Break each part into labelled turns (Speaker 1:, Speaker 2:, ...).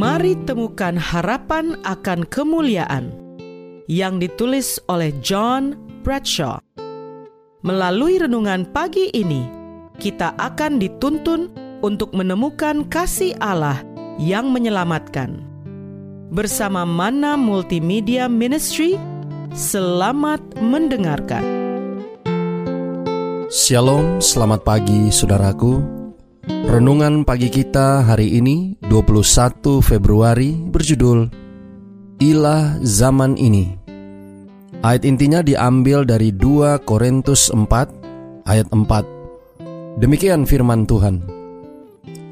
Speaker 1: Mari temukan harapan akan kemuliaan yang ditulis oleh John Bradshaw. Melalui renungan pagi ini, kita akan dituntun untuk menemukan kasih Allah yang menyelamatkan. Bersama Mana Multimedia Ministry, selamat mendengarkan.
Speaker 2: Shalom, selamat pagi saudaraku. Renungan pagi kita hari ini 21 Februari berjudul Ilah Zaman Ini. Ayat intinya diambil dari 2 Korintus 4 ayat 4. Demikian firman Tuhan.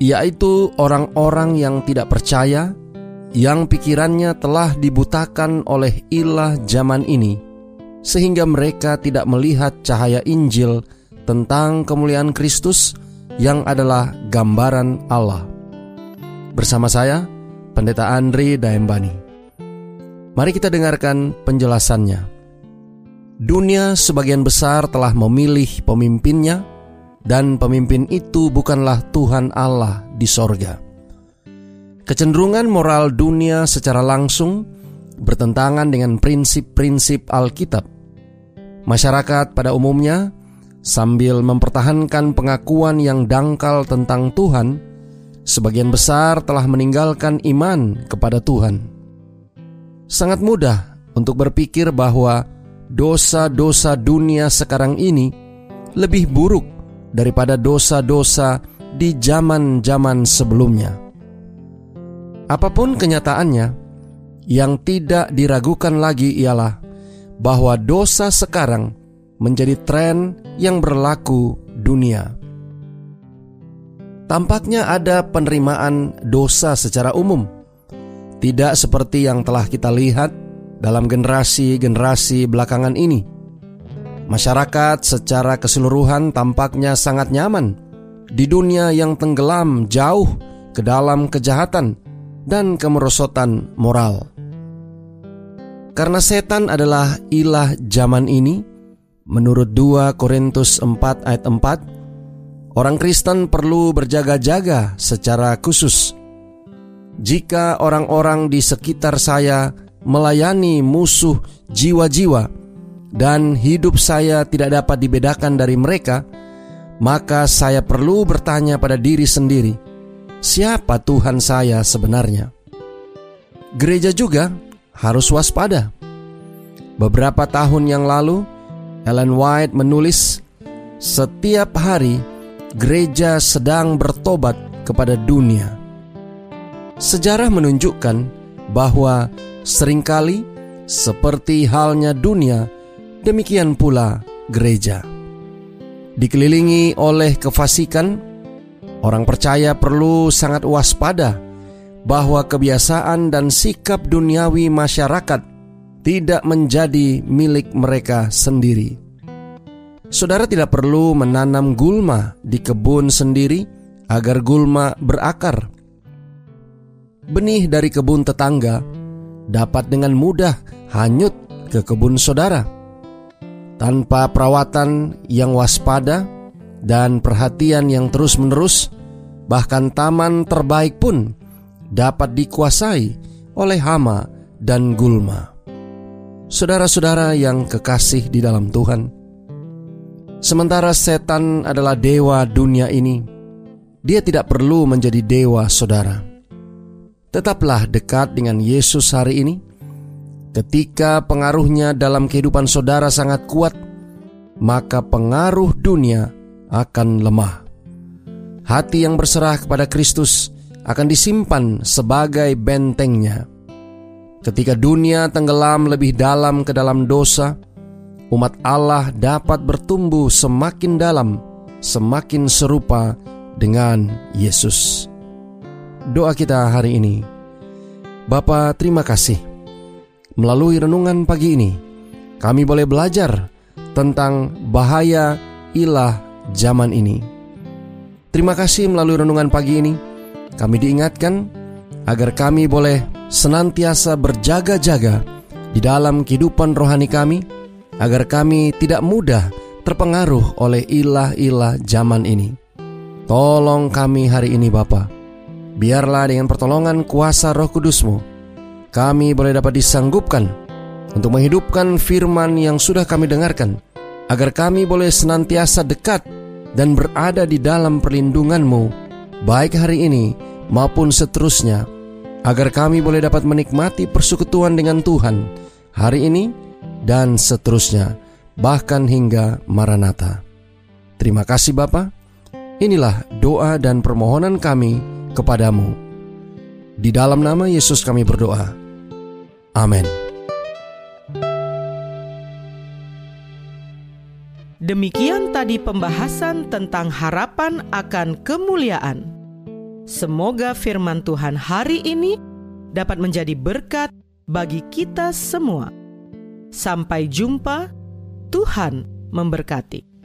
Speaker 2: Yaitu orang-orang yang tidak percaya yang pikirannya telah dibutakan oleh ilah zaman ini sehingga mereka tidak melihat cahaya Injil tentang kemuliaan Kristus yang adalah gambaran Allah. Bersama saya, Pendeta Andri Daembani. Mari kita dengarkan penjelasannya. Dunia sebagian besar telah memilih pemimpinnya, dan pemimpin itu bukanlah Tuhan Allah di sorga. Kecenderungan moral dunia secara langsung bertentangan dengan prinsip-prinsip Alkitab. Masyarakat pada umumnya Sambil mempertahankan pengakuan yang dangkal tentang Tuhan, sebagian besar telah meninggalkan iman kepada Tuhan. Sangat mudah untuk berpikir bahwa dosa-dosa dunia sekarang ini lebih buruk daripada dosa-dosa di zaman-zaman sebelumnya. Apa pun kenyataannya, yang tidak diragukan lagi ialah bahwa dosa sekarang menjadi tren yang berlaku dunia. Tampaknya ada penerimaan dosa secara umum, tidak seperti yang telah kita lihat dalam generasi-generasi belakangan ini. Masyarakat secara keseluruhan tampaknya sangat nyaman di dunia yang tenggelam jauh ke dalam kejahatan dan kemerosotan moral. Karena setan adalah ilah zaman ini, Menurut 2 Korintus 4 ayat 4, orang Kristen perlu berjaga-jaga secara khusus. Jika orang-orang di sekitar saya melayani musuh jiwa-jiwa dan hidup saya tidak dapat dibedakan dari mereka, maka saya perlu bertanya pada diri sendiri, siapa Tuhan saya sebenarnya? Gereja juga harus waspada. Beberapa tahun yang lalu, Ellen White menulis, "Setiap hari gereja sedang bertobat kepada dunia." Sejarah menunjukkan bahwa sering kali seperti halnya dunia, demikian pula gereja. Dikelilingi oleh kefasikan, orang percaya perlu sangat waspada bahwa kebiasaan dan sikap duniawi masyarakat tidak menjadi milik mereka sendiri. Saudara tidak perlu menanam gulma di kebun sendiri agar gulma berakar. Benih dari kebun tetangga dapat dengan mudah hanyut ke kebun saudara. Tanpa perawatan yang waspada dan perhatian yang terus-menerus, bahkan taman terbaik pun dapat dikuasai oleh hama dan gulma. Saudara-saudara yang kekasih di dalam Tuhan, sementara setan adalah dewa dunia ini, dia tidak perlu menjadi dewa saudara. Tetaplah dekat dengan Yesus hari ini. Ketika pengaruhnya dalam kehidupan saudara sangat kuat, maka pengaruh dunia akan lemah. Hati yang berserah kepada Kristus akan disimpan sebagai bentengnya Ketika dunia tenggelam lebih dalam ke dalam dosa, umat Allah dapat bertumbuh semakin dalam, semakin serupa dengan Yesus. Doa kita hari ini, Bapa terima kasih. Melalui renungan pagi ini, kami boleh belajar tentang bahaya ilah zaman ini. Terima kasih melalui renungan pagi ini, kami diingatkan agar kami boleh senantiasa berjaga-jaga di dalam kehidupan rohani kami, agar kami tidak mudah terpengaruh oleh ilah-ilah zaman ini. Tolong kami hari ini Bapa, biarlah dengan pertolongan kuasa roh kudusmu, kami boleh dapat disanggupkan untuk menghidupkan firman yang sudah kami dengarkan, agar kami boleh senantiasa dekat dan berada di dalam perlindunganmu, baik hari ini maupun seterusnya, agar kami boleh dapat menikmati persekutuan dengan Tuhan hari ini dan seterusnya, bahkan hingga Maranatha. Terima kasih Bapa. Inilah doa dan permohonan kami kepadamu. Di dalam nama Yesus kami berdoa. Amin.
Speaker 1: Demikian tadi pembahasan tentang harapan akan kemuliaan. Semoga firman Tuhan hari ini dapat menjadi berkat bagi kita semua. Sampai jumpa, Tuhan memberkati.